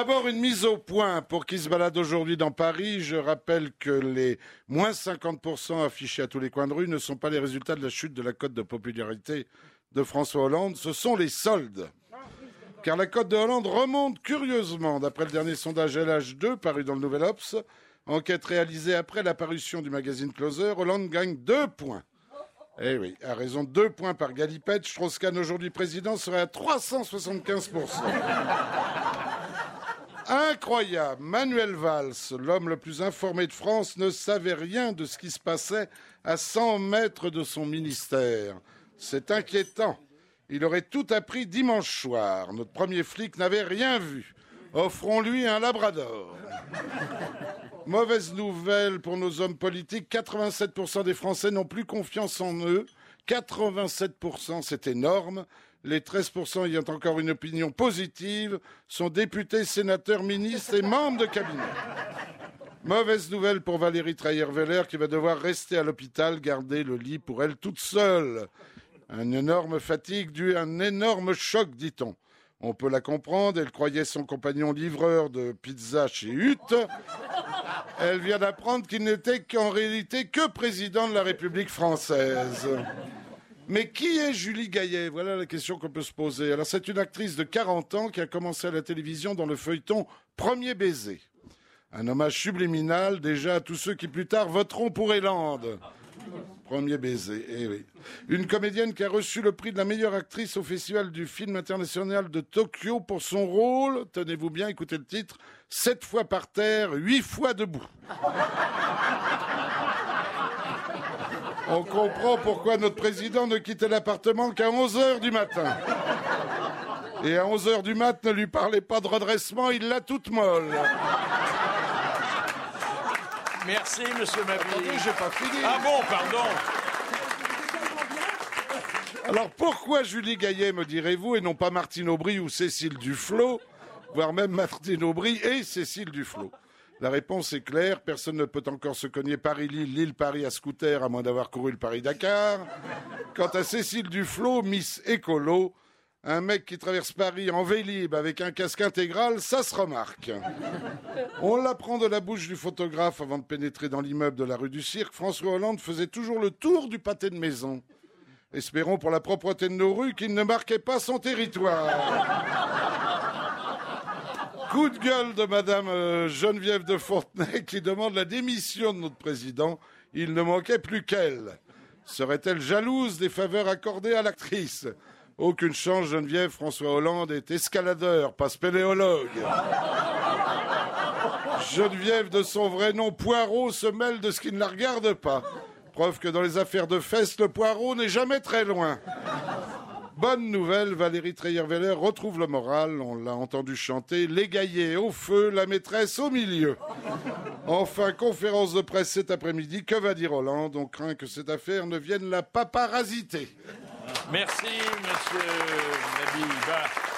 d'abord, une mise au point pour qui se balade aujourd'hui dans Paris. Je rappelle que les moins 50% affichés à tous les coins de rue ne sont pas les résultats de la chute de la cote de popularité de François Hollande, ce sont les soldes. Car la cote de Hollande remonte curieusement, d'après le dernier sondage LH2 paru dans le Nouvel Ops, enquête réalisée après l'apparition du magazine Closer, Hollande gagne deux points. Eh oui, à raison de deux points par galipette, Strauss-Kahn, aujourd'hui président, serait à 375%. Incroyable, Manuel Valls, l'homme le plus informé de France, ne savait rien de ce qui se passait à 100 mètres de son ministère. C'est inquiétant. Il aurait tout appris dimanche soir. Notre premier flic n'avait rien vu. Offrons-lui un labrador. Mauvaise nouvelle pour nos hommes politiques, 87% des Français n'ont plus confiance en eux. 87%, c'est énorme. Les 13% ayant encore une opinion positive sont députés, sénateurs, ministres et membres de cabinet. Mauvaise nouvelle pour Valérie Trayer-Veller qui va devoir rester à l'hôpital, garder le lit pour elle toute seule. Une énorme fatigue due à un énorme choc, dit-on. On peut la comprendre, elle croyait son compagnon livreur de pizza chez Hutte. Elle vient d'apprendre qu'il n'était qu'en réalité que président de la République française. Mais qui est Julie Gaillet? Voilà la question qu'on peut se poser. Alors c'est une actrice de 40 ans qui a commencé à la télévision dans le feuilleton Premier baiser. Un hommage subliminal déjà à tous ceux qui plus tard voteront pour Hélande. Premier baiser, eh oui. Une comédienne qui a reçu le prix de la meilleure actrice au Festival du film international de Tokyo pour son rôle, tenez-vous bien, écoutez le titre, sept fois par terre, huit fois debout. On comprend pourquoi notre président ne quittait l'appartement qu'à 11 heures du matin. Et à 11 heures du mat, ne lui parlez pas de redressement, il l'a toute molle. Merci, monsieur j'ai pas fini. Ah bon, pardon. Alors pourquoi Julie Gaillet, me direz-vous, et non pas Martine Aubry ou Cécile Duflot, voire même Martine Aubry et Cécile Duflot? La réponse est claire, personne ne peut encore se cogner Paris-Lille, Lille-Paris à scooter à moins d'avoir couru le Paris-Dakar. Quant à Cécile Duflot, Miss Écolo, un mec qui traverse Paris en vélib avec un casque intégral, ça se remarque. On l'apprend de la bouche du photographe avant de pénétrer dans l'immeuble de la rue du Cirque. François Hollande faisait toujours le tour du pâté de maison. Espérons pour la propreté de nos rues qu'il ne marquait pas son territoire. Coup de gueule de Madame euh, Geneviève de Fontenay qui demande la démission de notre président. Il ne manquait plus qu'elle. Serait-elle jalouse des faveurs accordées à l'actrice? Aucune chance, Geneviève. François Hollande est escaladeur, pas spéléologue. Geneviève, de son vrai nom, Poirot, se mêle de ce qui ne la regarde pas. Preuve que dans les affaires de fesses, le poireau n'est jamais très loin. Bonne nouvelle, Valérie Treyer-Veller retrouve le moral. On l'a entendu chanter Les gaillets au feu, la maîtresse au milieu. Enfin, conférence de presse cet après-midi. Que va dire Hollande? On craint que cette affaire ne vienne la paparasiter. Merci, monsieur Nabil.